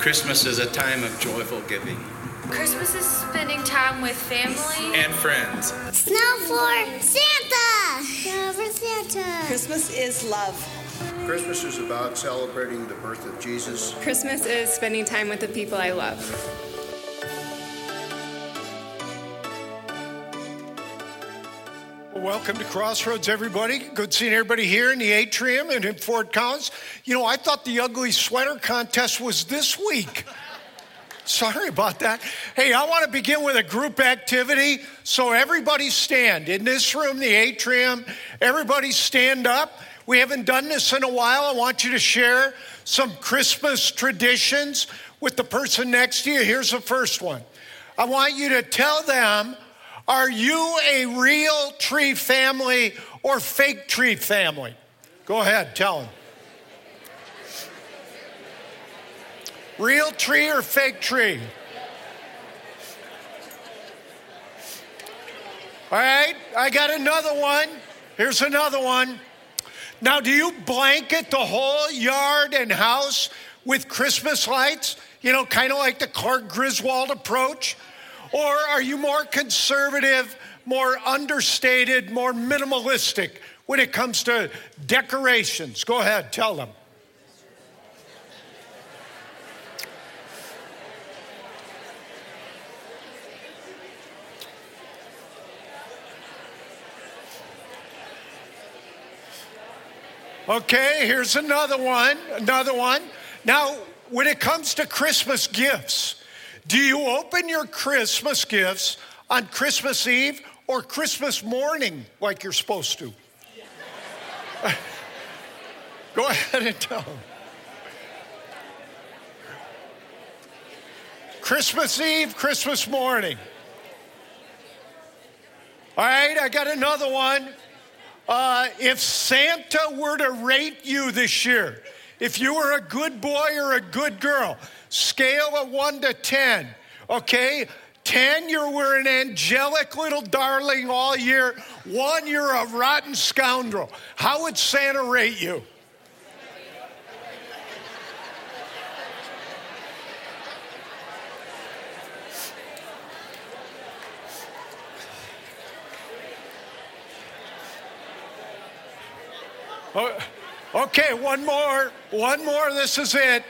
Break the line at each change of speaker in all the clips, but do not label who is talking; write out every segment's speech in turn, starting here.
Christmas is a time of joyful giving.
Christmas is spending time with family
and friends.
Snow for Santa! Snow for Santa!
Christmas is love.
Christmas is about celebrating the birth of Jesus.
Christmas is spending time with the people I love.
Welcome to Crossroads, everybody. Good seeing everybody here in the atrium and in Fort Collins. You know, I thought the ugly sweater contest was this week. Sorry about that. Hey, I want to begin with a group activity. So, everybody stand. In this room, the atrium, everybody stand up. We haven't done this in a while. I want you to share some Christmas traditions with the person next to you. Here's the first one I want you to tell them are you a real tree family or fake tree family? Go ahead, tell them. Real tree or fake tree? All right, I got another one. Here's another one. Now, do you blanket the whole yard and house with Christmas lights? You know, kind of like the Clark Griswold approach? Or are you more conservative, more understated, more minimalistic when it comes to decorations? Go ahead, tell them. Okay, here's another one. Another one. Now, when it comes to Christmas gifts, do you open your Christmas gifts on Christmas Eve or Christmas morning like you're supposed to? Go ahead and tell them. Christmas Eve, Christmas morning. All right, I got another one. Uh, if Santa were to rate you this year, if you were a good boy or a good girl, scale of one to 10, okay? 10, you were an angelic little darling all year. One, you're a rotten scoundrel. How would Santa rate you? Oh, okay, one more. One more. This is it.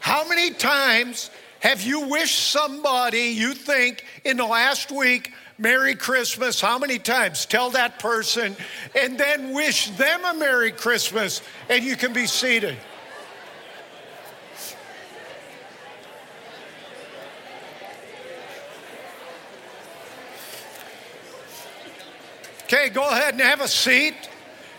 How many times have you wished somebody you think in the last week, Merry Christmas? How many times? Tell that person and then wish them a Merry Christmas and you can be seated. Okay, go ahead and have a seat.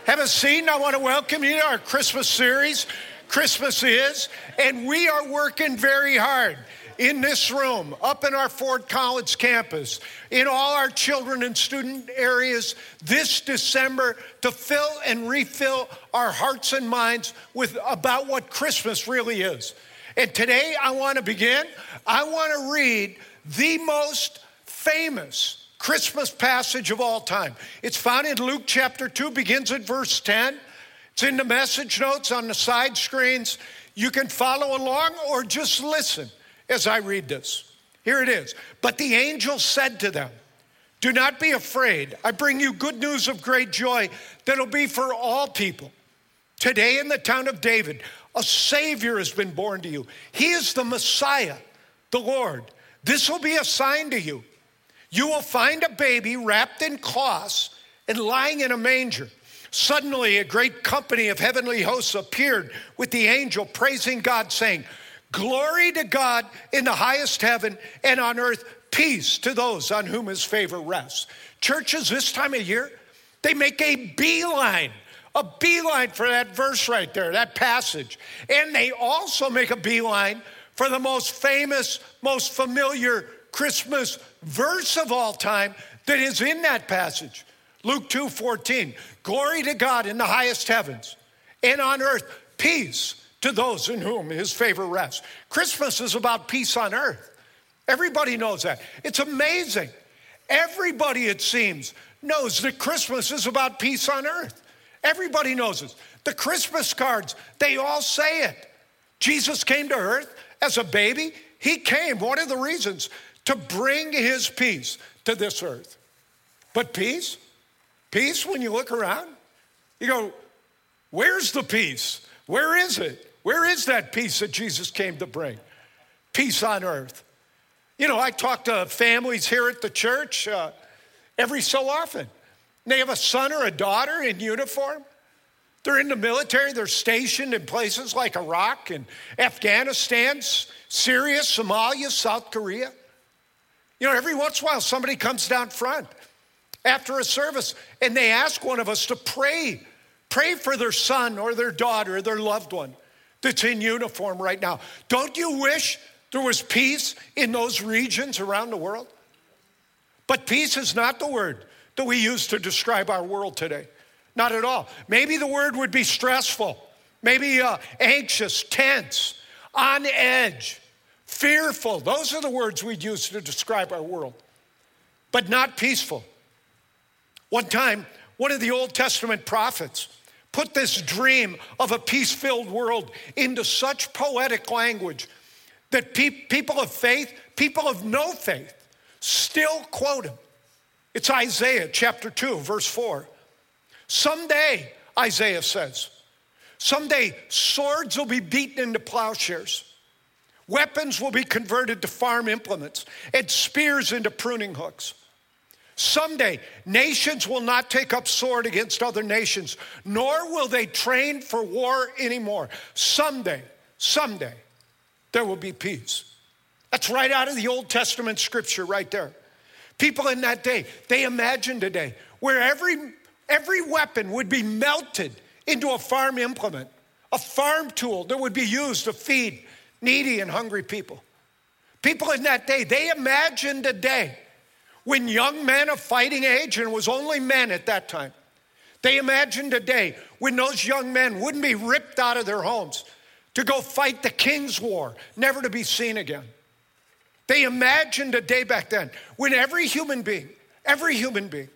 Have a seat. I want to welcome you to our Christmas series. Christmas is, and we are working very hard in this room, up in our Fort Collins campus, in all our children and student areas this December to fill and refill our hearts and minds with about what Christmas really is. And today I want to begin. I want to read the most famous Christmas passage of all time. It's found in Luke chapter 2, begins at verse 10. It's in the message notes on the side screens. You can follow along or just listen as I read this. Here it is. But the angel said to them, Do not be afraid. I bring you good news of great joy that'll be for all people. Today in the town of David, a Savior has been born to you. He is the Messiah, the Lord. This will be a sign to you you will find a baby wrapped in cloths and lying in a manger. Suddenly, a great company of heavenly hosts appeared with the angel, praising God, saying, Glory to God in the highest heaven, and on earth, peace to those on whom his favor rests. Churches this time of year, they make a beeline, a beeline for that verse right there, that passage. And they also make a beeline for the most famous, most familiar Christmas verse of all time that is in that passage. Luke 2 14. Glory to God in the highest heavens, and on earth, peace to those in whom his favor rests. Christmas is about peace on earth. Everybody knows that. It's amazing. Everybody, it seems, knows that Christmas is about peace on earth. Everybody knows this. The Christmas cards, they all say it. Jesus came to earth as a baby, he came, one of the reasons, to bring his peace to this earth. But peace, peace, when you look around, you go, where's the peace? Where is it? Where is that peace that Jesus came to bring? Peace on earth. You know, I talk to families here at the church uh, every so often. They have a son or a daughter in uniform. They're in the military, they're stationed in places like Iraq and Afghanistan, Syria, Somalia, South Korea. You know, every once in a while somebody comes down front after a service and they ask one of us to pray, pray for their son or their daughter or their loved one that's in uniform right now. Don't you wish there was peace in those regions around the world? But peace is not the word that we use to describe our world today. Not at all. Maybe the word would be stressful, maybe uh, anxious, tense, on edge, fearful. Those are the words we'd use to describe our world, but not peaceful. One time, one of the Old Testament prophets put this dream of a peace filled world into such poetic language that pe- people of faith, people of no faith, still quote him. It's Isaiah chapter 2, verse 4. Someday, Isaiah says, someday swords will be beaten into plowshares, weapons will be converted to farm implements, and spears into pruning hooks. Someday, nations will not take up sword against other nations, nor will they train for war anymore. Someday, someday, there will be peace. That's right out of the Old Testament scripture, right there. People in that day, they imagined a day where every Every weapon would be melted into a farm implement, a farm tool that would be used to feed needy and hungry people. People in that day, they imagined a day when young men of fighting age, and it was only men at that time, they imagined a day when those young men wouldn't be ripped out of their homes to go fight the King's War, never to be seen again. They imagined a day back then when every human being, every human being,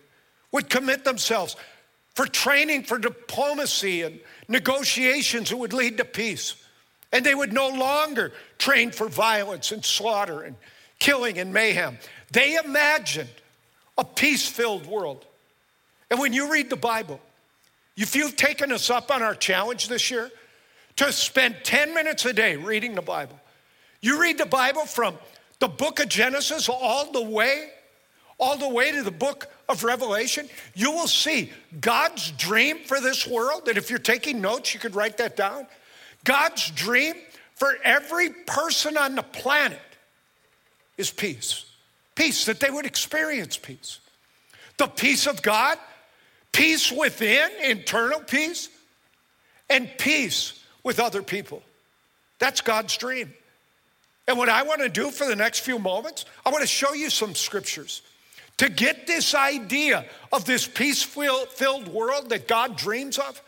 would commit themselves for training for diplomacy and negotiations that would lead to peace. And they would no longer train for violence and slaughter and killing and mayhem. They imagined a peace filled world. And when you read the Bible, if you've taken us up on our challenge this year to spend 10 minutes a day reading the Bible, you read the Bible from the book of Genesis all the way, all the way to the book of Revelation, you will see God's dream for this world. That if you're taking notes, you could write that down. God's dream for every person on the planet is peace. Peace, that they would experience peace. The peace of God, peace within, internal peace, and peace with other people. That's God's dream. And what I want to do for the next few moments, I want to show you some scriptures to get this idea of this peace filled world that God dreams of,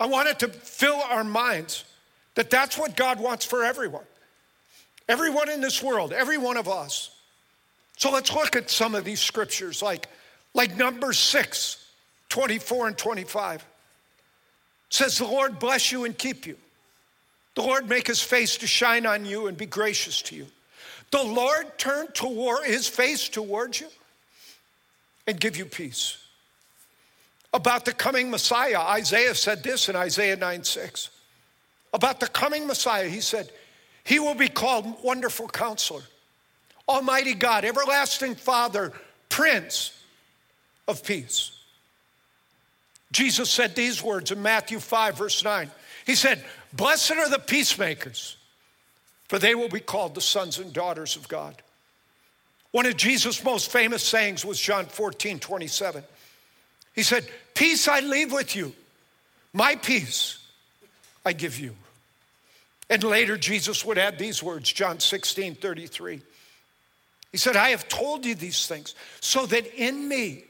I want it to fill our minds that that's what God wants for everyone. Everyone in this world, every one of us. So let's look at some of these scriptures, like, like number six, 24 and 25. It says, The Lord bless you and keep you. The Lord make his face to shine on you and be gracious to you. The Lord turn toward his face towards you and give you peace. About the coming Messiah, Isaiah said this in Isaiah 9 6. About the coming Messiah, he said, He will be called Wonderful Counselor, Almighty God, Everlasting Father, Prince of Peace. Jesus said these words in Matthew 5, verse 9. He said, Blessed are the peacemakers, for they will be called the sons and daughters of God. One of Jesus' most famous sayings was John 14, 27. He said, Peace I leave with you, my peace I give you. And later, Jesus would add these words, John 16, 33. He said, I have told you these things so that in me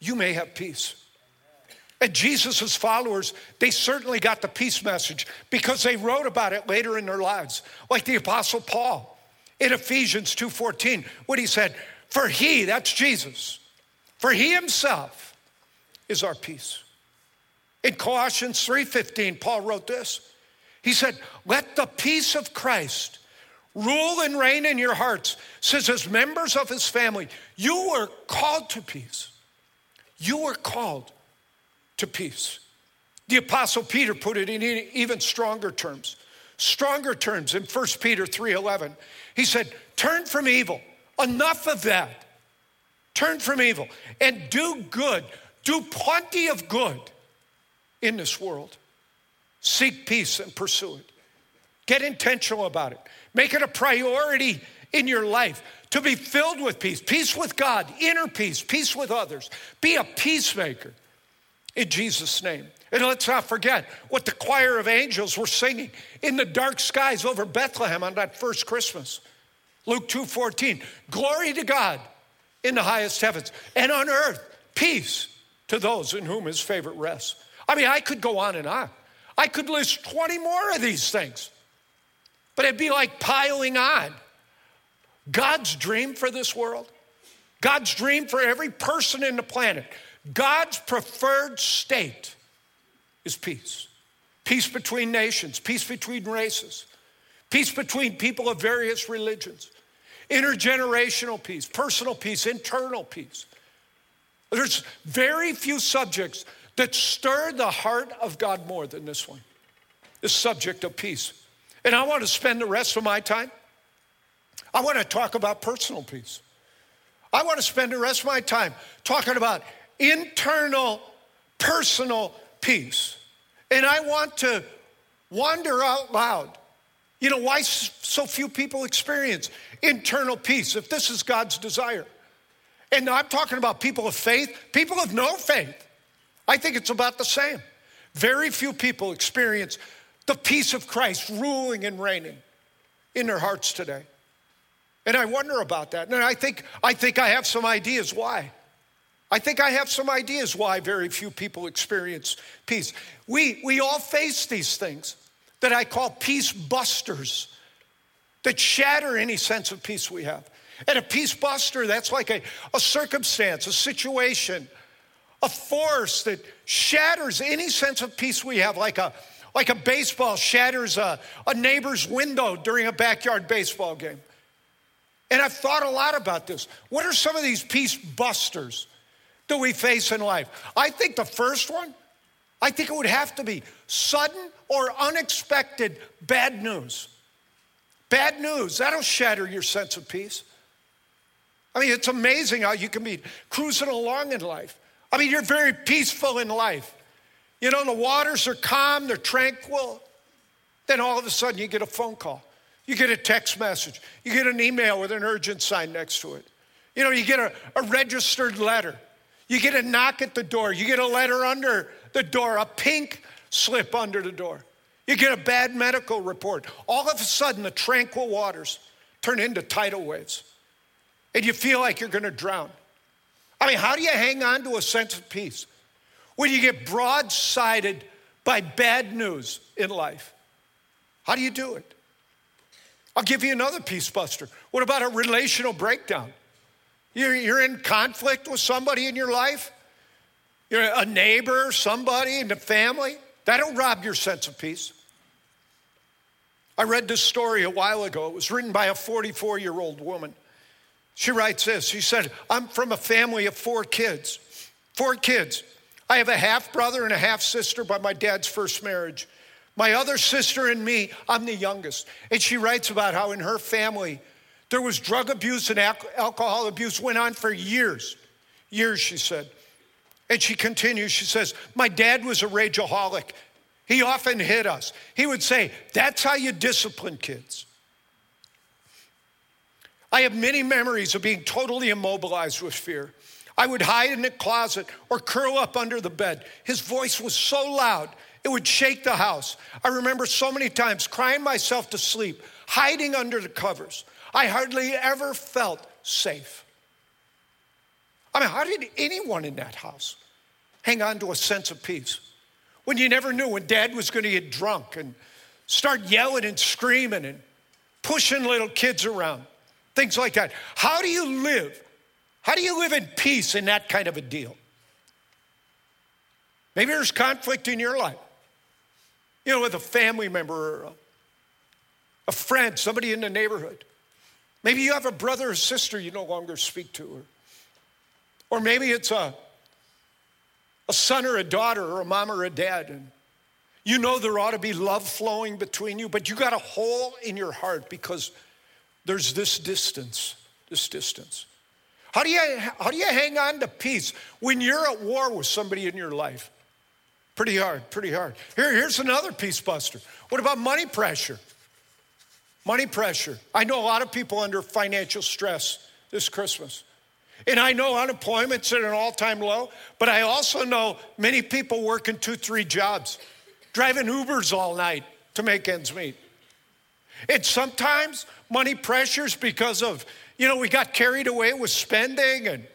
you may have peace. And Jesus' followers, they certainly got the peace message because they wrote about it later in their lives, like the Apostle Paul in Ephesians 2:14 what he said, "For he, that's Jesus, for he himself is our peace." In Colossians 3:15, Paul wrote this. He said, "Let the peace of Christ rule and reign in your hearts. says, as members of his family, you were called to peace. You were called to peace. The apostle Peter put it in even stronger terms. Stronger terms in 1 Peter 3:11. He said, "Turn from evil. Enough of that. Turn from evil and do good. Do plenty of good in this world. Seek peace and pursue it. Get intentional about it. Make it a priority in your life to be filled with peace, peace with God, inner peace, peace with others. Be a peacemaker in Jesus' name. And let's not forget what the choir of angels were singing in the dark skies over Bethlehem on that first Christmas. Luke 2:14. Glory to God in the highest heavens, and on earth, peace to those in whom his favorite rests. I mean, I could go on and on. I could list 20 more of these things, but it'd be like piling on. God's dream for this world, God's dream for every person in the planet, God's preferred state is peace. Peace between nations, peace between races, peace between people of various religions, intergenerational peace, personal peace, internal peace. There's very few subjects that stir the heart of God more than this one, the subject of peace. And I want to spend the rest of my time, I want to talk about personal peace. I want to spend the rest of my time talking about internal, personal peace. And I want to wonder out loud you know, why so few people experience internal peace if this is God's desire? And I'm talking about people of faith, people of no faith. I think it's about the same. Very few people experience the peace of Christ ruling and reigning in their hearts today. And I wonder about that. And I think I think I have some ideas why. I think I have some ideas why very few people experience peace. We we all face these things that I call peace busters that shatter any sense of peace we have. And a peace buster, that's like a, a circumstance, a situation, a force that shatters any sense of peace we have, like a, like a baseball shatters a, a neighbor's window during a backyard baseball game. And I've thought a lot about this. What are some of these peace busters that we face in life? I think the first one I think it would have to be sudden or unexpected bad news. Bad news, that'll shatter your sense of peace. I mean, it's amazing how you can be cruising along in life. I mean, you're very peaceful in life. You know, the waters are calm, they're tranquil. Then all of a sudden, you get a phone call, you get a text message, you get an email with an urgent sign next to it. You know, you get a, a registered letter, you get a knock at the door, you get a letter under the door, a pink slip under the door. You get a bad medical report. All of a sudden, the tranquil waters turn into tidal waves, and you feel like you're going to drown. I mean, how do you hang on to a sense of peace when you get broadsided by bad news in life? How do you do it? I'll give you another peace buster. What about a relational breakdown? You're, in conflict with somebody in your life, you're a neighbor, somebody in the family. That'll rob your sense of peace. I read this story a while ago. It was written by a 44 year old woman. She writes this She said, I'm from a family of four kids. Four kids. I have a half brother and a half sister by my dad's first marriage. My other sister and me, I'm the youngest. And she writes about how in her family, there was drug abuse and alcohol abuse went on for years. Years, she said. And she continues, she says, My dad was a rageaholic. He often hit us. He would say, That's how you discipline kids. I have many memories of being totally immobilized with fear. I would hide in a closet or curl up under the bed. His voice was so loud, it would shake the house. I remember so many times crying myself to sleep, hiding under the covers. I hardly ever felt safe. I mean, how did anyone in that house hang on to a sense of peace when you never knew when dad was going to get drunk and start yelling and screaming and pushing little kids around, things like that? How do you live? How do you live in peace in that kind of a deal? Maybe there's conflict in your life, you know, with a family member a friend, somebody in the neighborhood. Maybe you have a brother or sister you no longer speak to. Or, or maybe it's a, a son or a daughter or a mom or a dad. And you know there ought to be love flowing between you, but you got a hole in your heart because there's this distance, this distance. How do, you, how do you hang on to peace when you're at war with somebody in your life? Pretty hard, pretty hard. Here, here's another peace buster. What about money pressure? Money pressure. I know a lot of people under financial stress this Christmas. And I know unemployment's at an all time low, but I also know many people working two, three jobs, driving Ubers all night to make ends meet. And sometimes money pressures because of you know, we got carried away with spending and,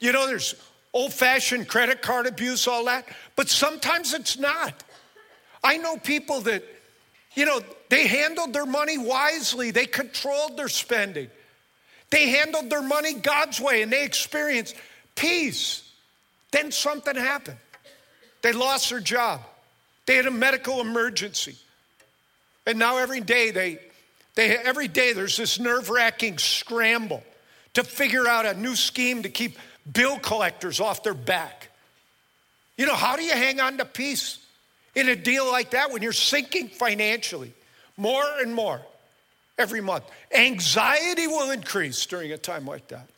you know, there's old fashioned credit card abuse, all that. But sometimes it's not. I know people that, you know, they handled their money wisely, they controlled their spending, they handled their money God's way, and they experienced peace. Then something happened. They lost their job, they had a medical emergency. And now every day they they, every day there's this nerve wracking scramble to figure out a new scheme to keep bill collectors off their back. You know, how do you hang on to peace in a deal like that when you're sinking financially more and more every month? Anxiety will increase during a time like that.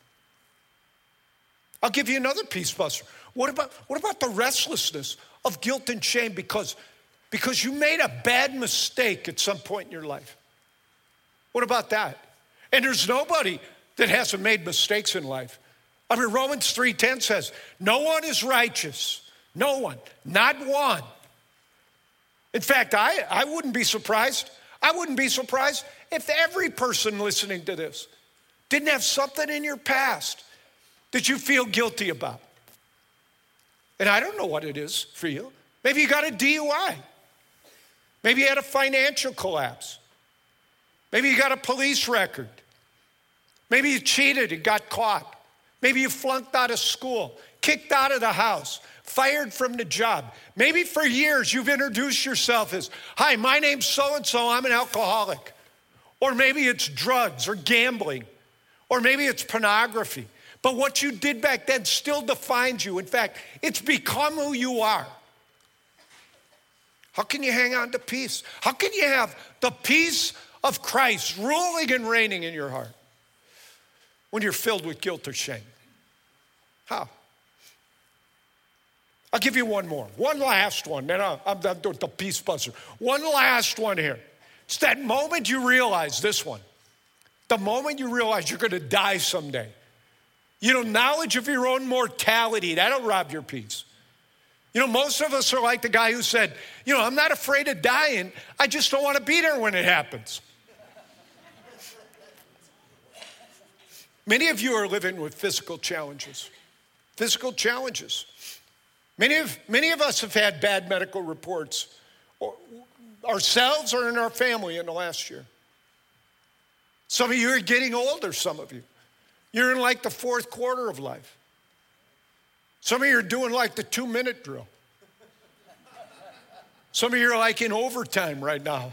I'll give you another peace buster. What about, what about the restlessness of guilt and shame because, because you made a bad mistake at some point in your life? What about that? And there's nobody that hasn't made mistakes in life. I mean, Romans 3:10 says, no one is righteous. No one, not one. In fact, I, I wouldn't be surprised. I wouldn't be surprised if every person listening to this didn't have something in your past that you feel guilty about. And I don't know what it is for you. Maybe you got a DUI. Maybe you had a financial collapse. Maybe you got a police record. Maybe you cheated and got caught. Maybe you flunked out of school, kicked out of the house, fired from the job. Maybe for years you've introduced yourself as, Hi, my name's so and so, I'm an alcoholic. Or maybe it's drugs or gambling, or maybe it's pornography. But what you did back then still defines you. In fact, it's become who you are. How can you hang on to peace? How can you have the peace of Christ ruling and reigning in your heart when you're filled with guilt or shame? How? I'll give you one more, one last one, then I'm with the peace buster. One last one here. It's that moment you realize this one, the moment you realize you're going to die someday. You know, knowledge of your own mortality, that'll rob your peace. You know, most of us are like the guy who said, You know, I'm not afraid of dying, I just don't want to be there when it happens. Many of you are living with physical challenges. Physical challenges. Many of, many of us have had bad medical reports, or, ourselves or in our family in the last year. Some of you are getting older, some of you. You're in like the fourth quarter of life. Some of you are doing like the two minute drill. Some of you are like in overtime right now.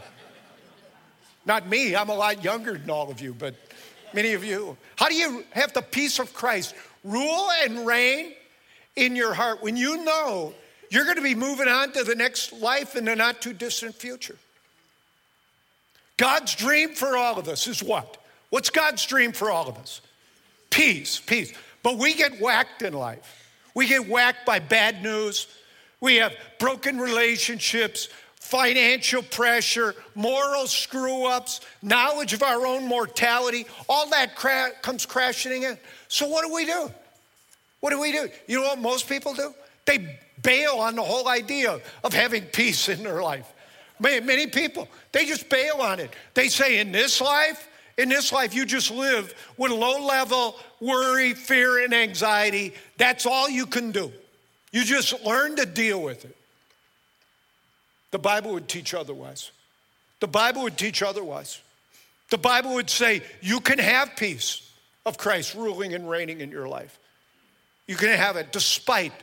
Not me, I'm a lot younger than all of you, but many of you. How do you have the peace of Christ rule and reign in your heart when you know you're going to be moving on to the next life in the not too distant future? God's dream for all of us is what? What's God's dream for all of us? Peace, peace. But we get whacked in life. We get whacked by bad news. We have broken relationships financial pressure, moral screw ups, knowledge of our own mortality, all that cra- comes crashing in. So, what do we do? What do we do? You know what most people do? They bail on the whole idea of having peace in their life. Many people, they just bail on it. They say, in this life, in this life, you just live with low level worry, fear, and anxiety. That's all you can do. You just learn to deal with it. The Bible would teach otherwise. The Bible would teach otherwise. The Bible would say you can have peace of Christ ruling and reigning in your life. You can have it despite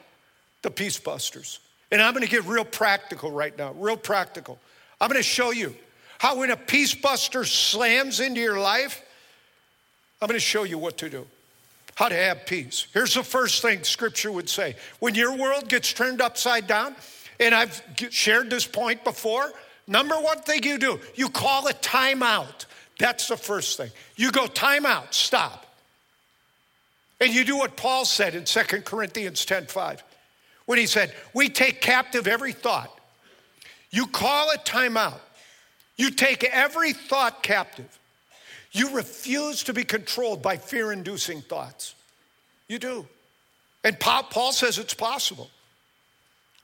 the peace busters. And I'm going to get real practical right now, real practical. I'm going to show you how when a peace buster slams into your life, I'm going to show you what to do, how to have peace. Here's the first thing scripture would say when your world gets turned upside down, and I've shared this point before, number one thing you do, you call a timeout. That's the first thing. You go timeout, stop. And you do what Paul said in 2 Corinthians 10:5 when he said, "We take captive every thought." You call a timeout. You take every thought captive. You refuse to be controlled by fear-inducing thoughts. You do. And Paul says it's possible.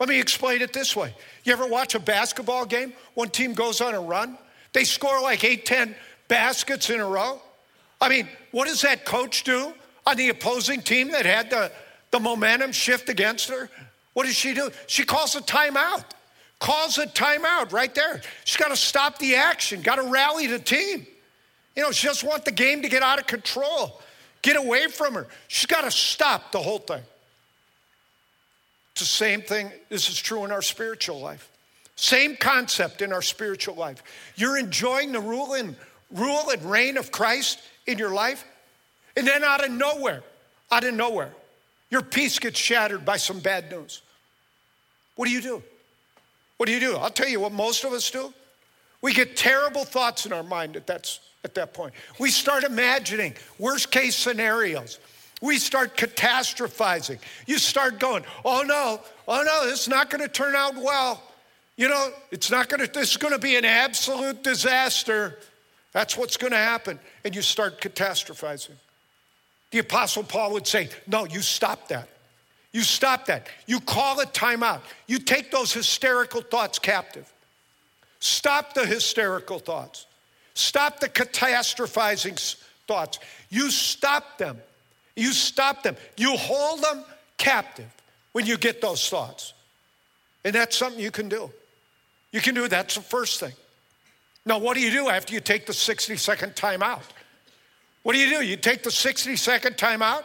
Let me explain it this way. You ever watch a basketball game? One team goes on a run, they score like 8, 10 baskets in a row. I mean, what does that coach do on the opposing team that had the, the momentum shift against her? What does she do? She calls a timeout. Calls a timeout right there. She's got to stop the action, got to rally the team. You know, she doesn't want the game to get out of control, get away from her. She's got to stop the whole thing. It's the same thing. This is true in our spiritual life. Same concept in our spiritual life. You're enjoying the rule and rule and reign of Christ in your life, and then out of nowhere, out of nowhere, your peace gets shattered by some bad news. What do you do? What do you do? I'll tell you what most of us do. We get terrible thoughts in our mind at that, at that point. We start imagining worst case scenarios. We start catastrophizing. You start going, oh no, oh no, this is not going to turn out well. You know, it's not going to, this is going to be an absolute disaster. That's what's going to happen. And you start catastrophizing. The Apostle Paul would say, no, you stop that. You stop that. You call a timeout. You take those hysterical thoughts captive. Stop the hysterical thoughts. Stop the catastrophizing thoughts. You stop them. You stop them. You hold them captive when you get those thoughts. And that's something you can do. You can do. That's the first thing. Now, what do you do after you take the 60 second timeout? What do you do? You take the 60 second timeout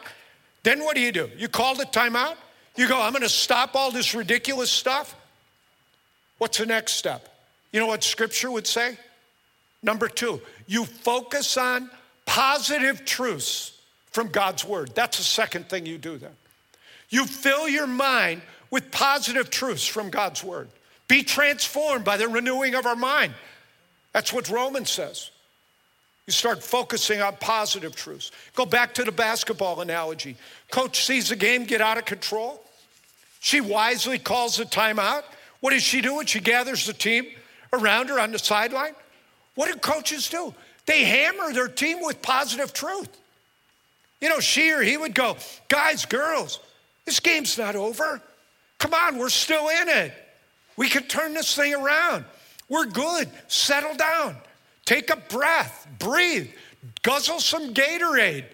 then what do you do? You call the timeout? You go, I'm going to stop all this ridiculous stuff? What's the next step? You know what scripture would say? Number two, you focus on positive truths from God's word. That's the second thing you do then. You fill your mind with positive truths from God's word. Be transformed by the renewing of our mind. That's what Romans says. You start focusing on positive truths. Go back to the basketball analogy. Coach sees the game get out of control. She wisely calls the timeout. What does she do she gathers the team around her on the sideline? What do coaches do? They hammer their team with positive truth. You know, she or he would go, guys, girls, this game's not over. Come on, we're still in it. We can turn this thing around. We're good. Settle down. Take a breath, breathe, guzzle some Gatorade.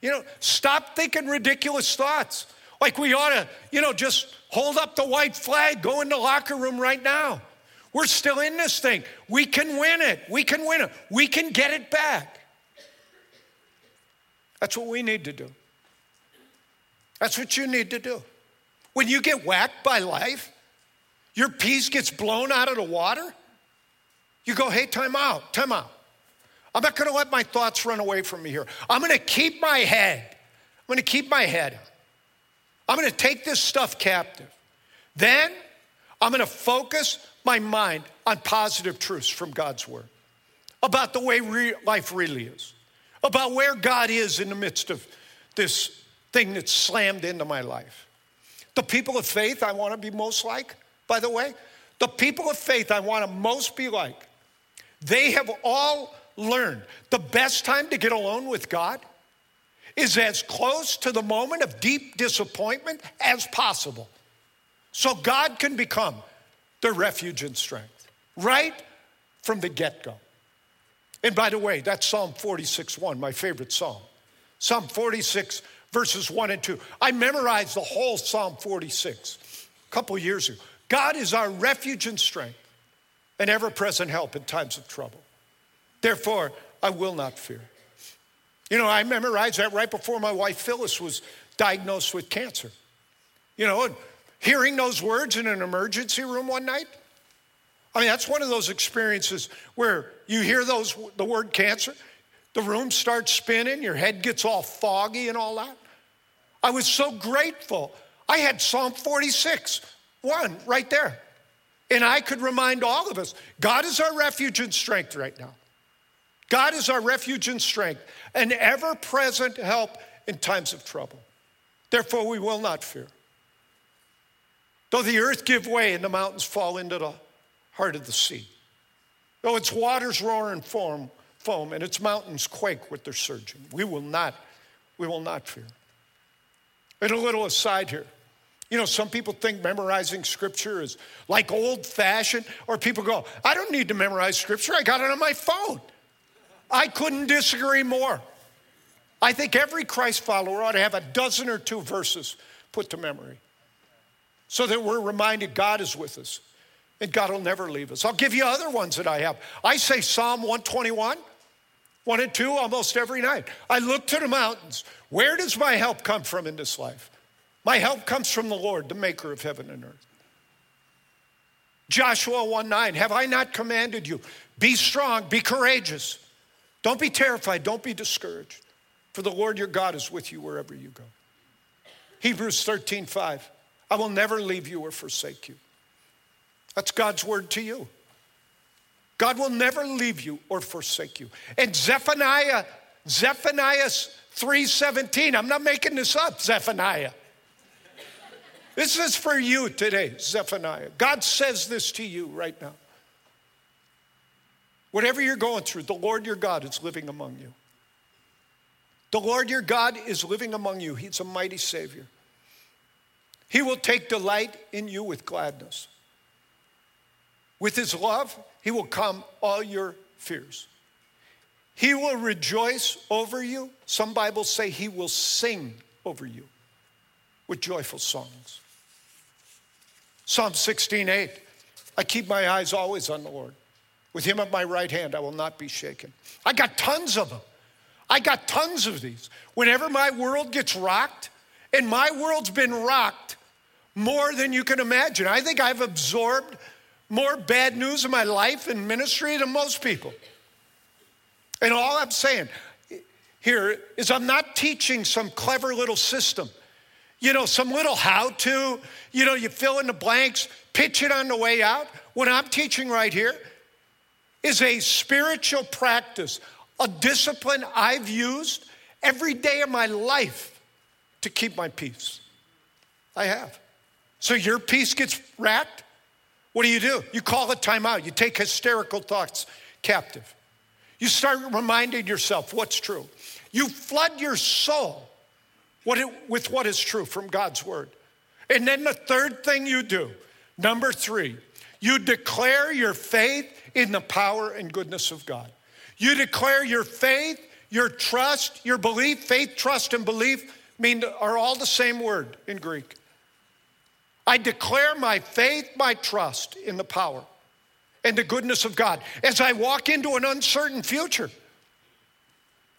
You know, stop thinking ridiculous thoughts. Like we ought to, you know, just hold up the white flag, go in the locker room right now. We're still in this thing. We can win it. We can win it. We can get it back. That's what we need to do. That's what you need to do. When you get whacked by life, your peace gets blown out of the water. You go, hey, time out, time out. I'm not to let my thoughts run away from me here. I'm to keep my head. I'm to keep my head. I'm to take this stuff captive. Then I'm to focus my mind on positive truths from God's word about the way re- life really is, about where God is in the midst of this thing that's slammed into my life. The people of faith I want to be most like, by the way, the people of faith I want to most be like they have all learned the best time to get alone with God is as close to the moment of deep disappointment as possible. So God can become their refuge and strength right from the get go. And by the way, that's Psalm 46 1, my favorite psalm. Psalm 46, verses 1 and 2. I memorized the whole Psalm 46 a couple years ago. God is our refuge and strength an ever present help in times of trouble. Therefore, I will not fear. You know, I memorized that right before my wife Phyllis was diagnosed with cancer. You know, hearing those words in an emergency room one night, I mean, that's one of those experiences where you hear those the word cancer, the room starts spinning, your head gets all foggy and all that. I was so grateful. I had Psalm 46, one right there. And I could remind all of us God is our refuge and strength right now. God is our refuge and strength, an ever present help in times of trouble. Therefore, we will not fear. Though the earth give way and the mountains fall into the heart of the sea, though its waters roar and foam, foam and its mountains quake with their surging, we will not, we will not fear. And a little aside here. You know, some people think memorizing scripture is like old fashioned, or people go, I don't need to memorize scripture, I got it on my phone. I couldn't disagree more. I think every Christ follower ought to have a dozen or two verses put to memory so that we're reminded God is with us and God will never leave us. I'll give you other ones that I have. I say Psalm 121, 1 and 2 almost every night. I look to the mountains. Where does my help come from in this life? My help comes from the Lord, the maker of heaven and earth. Joshua 1 9, have I not commanded you? Be strong, be courageous. Don't be terrified, don't be discouraged, for the Lord your God is with you wherever you go. Hebrews 13 5, I will never leave you or forsake you. That's God's word to you. God will never leave you or forsake you. And Zephaniah, Zephaniah 3:17, I'm not making this up, Zephaniah. This is for you today, Zephaniah. God says this to you right now. Whatever you're going through, the Lord your God is living among you. The Lord your God is living among you. He's a mighty Savior. He will take delight in you with gladness. With his love, he will calm all your fears. He will rejoice over you. Some Bibles say he will sing over you with joyful songs. Psalm 16, 8. I keep my eyes always on the Lord. With him at my right hand, I will not be shaken. I got tons of them. I got tons of these. Whenever my world gets rocked, and my world's been rocked more than you can imagine. I think I've absorbed more bad news in my life and ministry than most people. And all I'm saying here is I'm not teaching some clever little system. You know, some little how to, you know, you fill in the blanks, pitch it on the way out. What I'm teaching right here is a spiritual practice, a discipline I've used every day of my life to keep my peace. I have. So your peace gets racked. What do you do? You call a timeout. You take hysterical thoughts captive. You start reminding yourself what's true. You flood your soul with what is true from God's word. And then the third thing you do, number three, you declare your faith in the power and goodness of God. You declare your faith, your trust, your belief. Faith, trust, and belief mean are all the same word in Greek. I declare my faith, my trust in the power and the goodness of God as I walk into an uncertain future.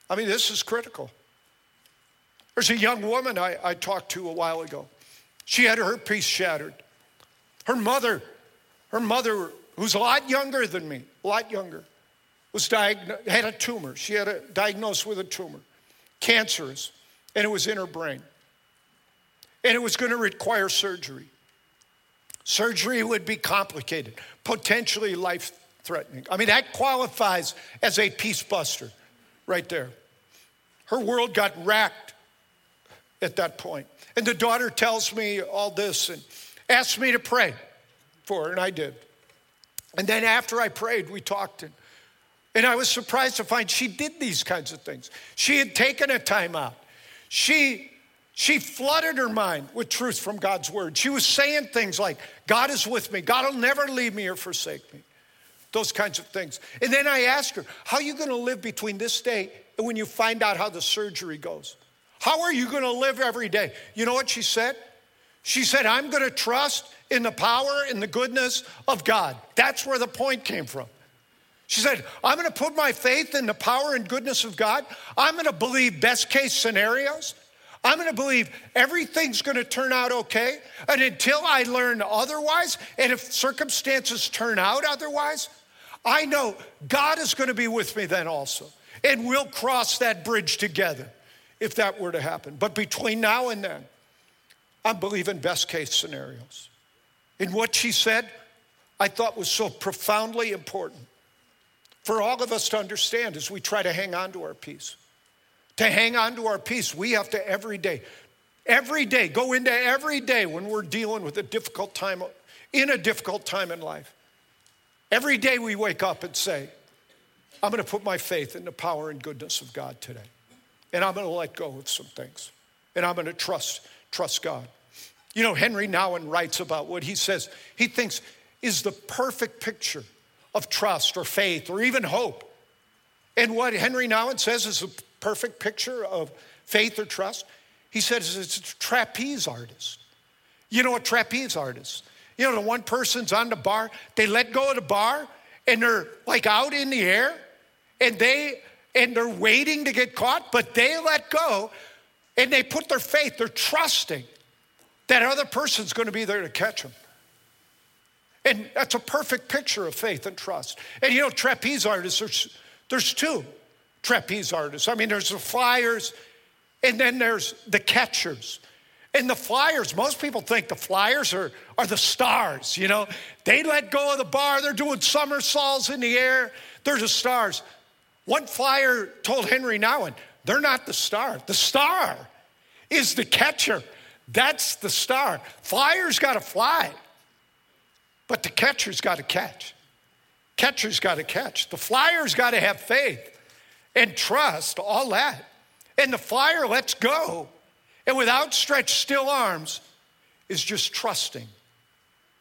I mean, this is critical. There's a young woman I, I talked to a while ago. She had her peace shattered. Her mother, her mother who's a lot younger than me, a lot younger, was diagnosed, had a tumor. She had a diagnosed with a tumor, cancerous, and it was in her brain. And it was going to require surgery. Surgery would be complicated, potentially life threatening. I mean, that qualifies as a peace buster right there. Her world got racked at that point. And the daughter tells me all this and asks me to pray for her, and I did. And then after I prayed, we talked. And, and I was surprised to find she did these kinds of things. She had taken a time out. She, she flooded her mind with truth from God's word. She was saying things like, God is with me. God will never leave me or forsake me. Those kinds of things. And then I asked her, How are you going to live between this day and when you find out how the surgery goes? How are you going to live every day? You know what she said? She said, I'm going to trust in the power and the goodness of God. That's where the point came from. She said, I'm going to put my faith in the power and goodness of God. I'm going to believe best case scenarios. I'm going to believe everything's going to turn out okay. And until I learn otherwise, and if circumstances turn out otherwise, I know God is going to be with me then also. And we'll cross that bridge together if that were to happen. But between now and then, I'm believing best case scenarios. And what she said, I thought was so profoundly important for all of us to understand as we try to hang on to our peace. To hang on to our peace, we have to every day, every day, go into every day when we're dealing with a difficult time, in a difficult time in life. Every day we wake up and say, I'm going to put my faith in the power and goodness of God today. And I'm going to let go of some things. And I'm going to trust, trust God. You know, Henri Nouwen writes about what he says he thinks is the perfect picture of trust or faith or even hope. And what Henri Nouwen says is the perfect picture of faith or trust. He says it's a trapeze artist. You know, a trapeze artist. You know, the one person's on the bar, they let go of the bar and they're like out in the air and they and they're waiting to get caught, but they let go and they put their faith, they're trusting that other person's going to be there to catch them. And that's a perfect picture of faith and trust. And you know, trapeze artists, there's, there's two trapeze artists. I mean, there's the flyers, and then there's the catchers. And the flyers, most people think the flyers are, are the stars, you know. They let go of the bar, they're doing somersaults in the air, they're the stars. One flyer told Henri Nouwen, they're not the star. The star is the catcher. That's the star. Flyers got to fly. But the catcher's got to catch. Catcher's got to catch. The flyer's got to have faith and trust, all that. And the flyer lets go. And with outstretched still arms is just trusting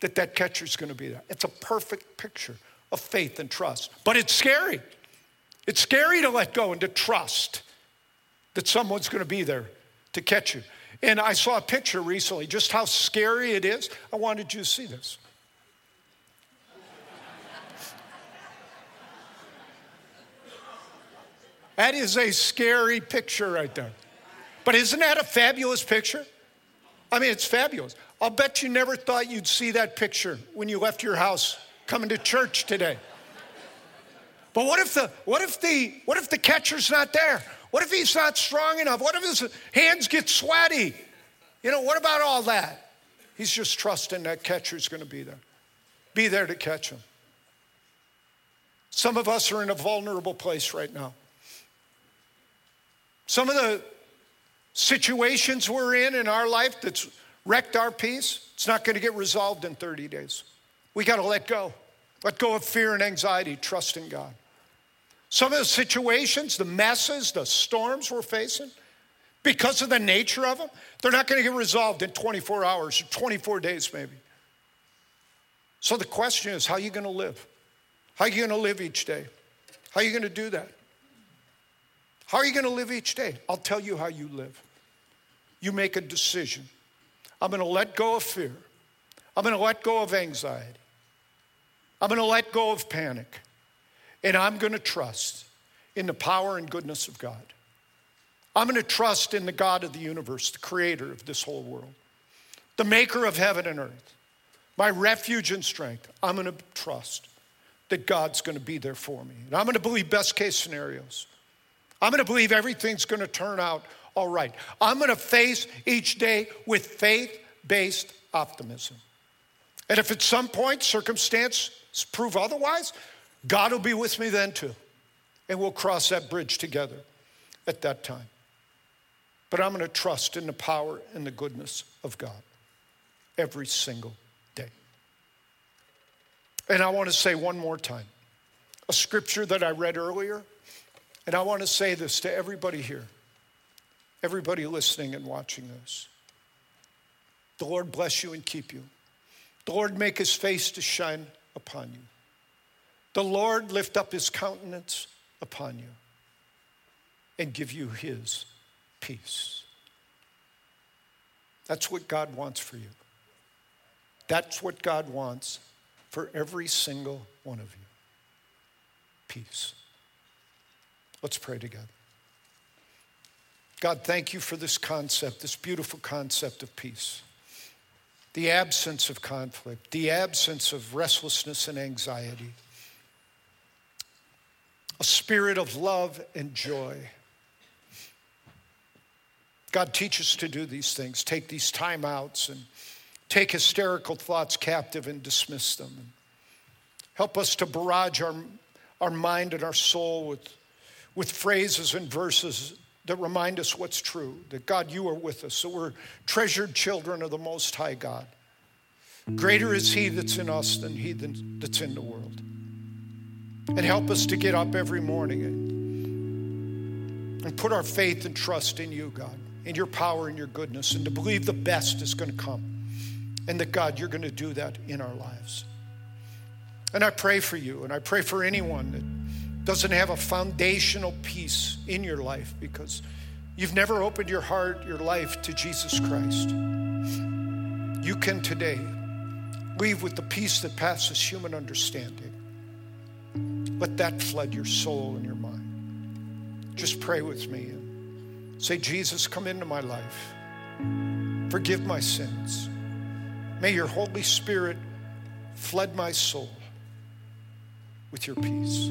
that that catcher's going to be there. It's a perfect picture of faith and trust. But it's scary. It's scary to let go and to trust that someone's going to be there to catch you. And I saw a picture recently, just how scary it is. I wanted you to see this. That is a scary picture right there. But isn't that a fabulous picture? I mean, it's fabulous. I'll bet you never thought you'd see that picture when you left your house coming to church today. But what if the what if the what if the catcher's not there? What if he's not strong enough? What if his hands get sweaty? You know, what about all that? He's just trusting that catcher's going to be there. Be there to catch him. Some of us are in a vulnerable place right now. Some of the situations we're in in our life that's wrecked our peace, it's not going to get resolved in 30 days. We got to let go. Let go of fear and anxiety, trust in God. Some of the situations, the messes, the storms we're facing, because of the nature of them, they're not going to get resolved in 24 hours or 24 days, maybe. So the question is, how are you going to live? How are you going to live each day? How are you going to do that? How are you going to live each day? I'll tell you how you live. You make a decision. I'm going to let go of fear. I'm going to let go of anxiety. I'm going to let go of panic. And I'm going to trust in the power and goodness of God. I'm going to trust in the God of the universe, the creator of this whole world, the maker of heaven and earth, my refuge and strength. I'm going to trust that God's going to be there for me. And I'm going to believe best case scenarios. I'm going to believe everything's going to turn out all right. I'm going to face each day with faith based optimism. And if at some point circumstances prove otherwise, God will be with me then too. And we'll cross that bridge together at that time. But I'm going to trust in the power and the goodness of God every single day. And I want to say one more time a scripture that I read earlier and I want to say this to everybody here, everybody listening and watching this. The Lord bless you and keep you. The Lord make his face to shine upon you. The Lord lift up his countenance upon you and give you his peace. That's what God wants for you. That's what God wants for every single one of you peace. Let's pray together. God, thank you for this concept, this beautiful concept of peace. The absence of conflict, the absence of restlessness and anxiety, a spirit of love and joy. God, teach us to do these things, take these timeouts and take hysterical thoughts captive and dismiss them. Help us to barrage our, our mind and our soul with, with phrases and verses that remind us what's true that God, you are with us, that we're treasured children of the Most High God. Greater is He that's in us than He that's in the world. And help us to get up every morning and, and put our faith and trust in you, God, in your power and your goodness, and to believe the best is going to come. And that, God, you're going to do that in our lives. And I pray for you, and I pray for anyone that doesn't have a foundational peace in your life because you've never opened your heart, your life to Jesus Christ, you can today leave with the peace that passes human understanding. Let that flood your soul and your mind. Just pray with me and say, Jesus, come into my life. Forgive my sins. May your Holy Spirit flood my soul with your peace.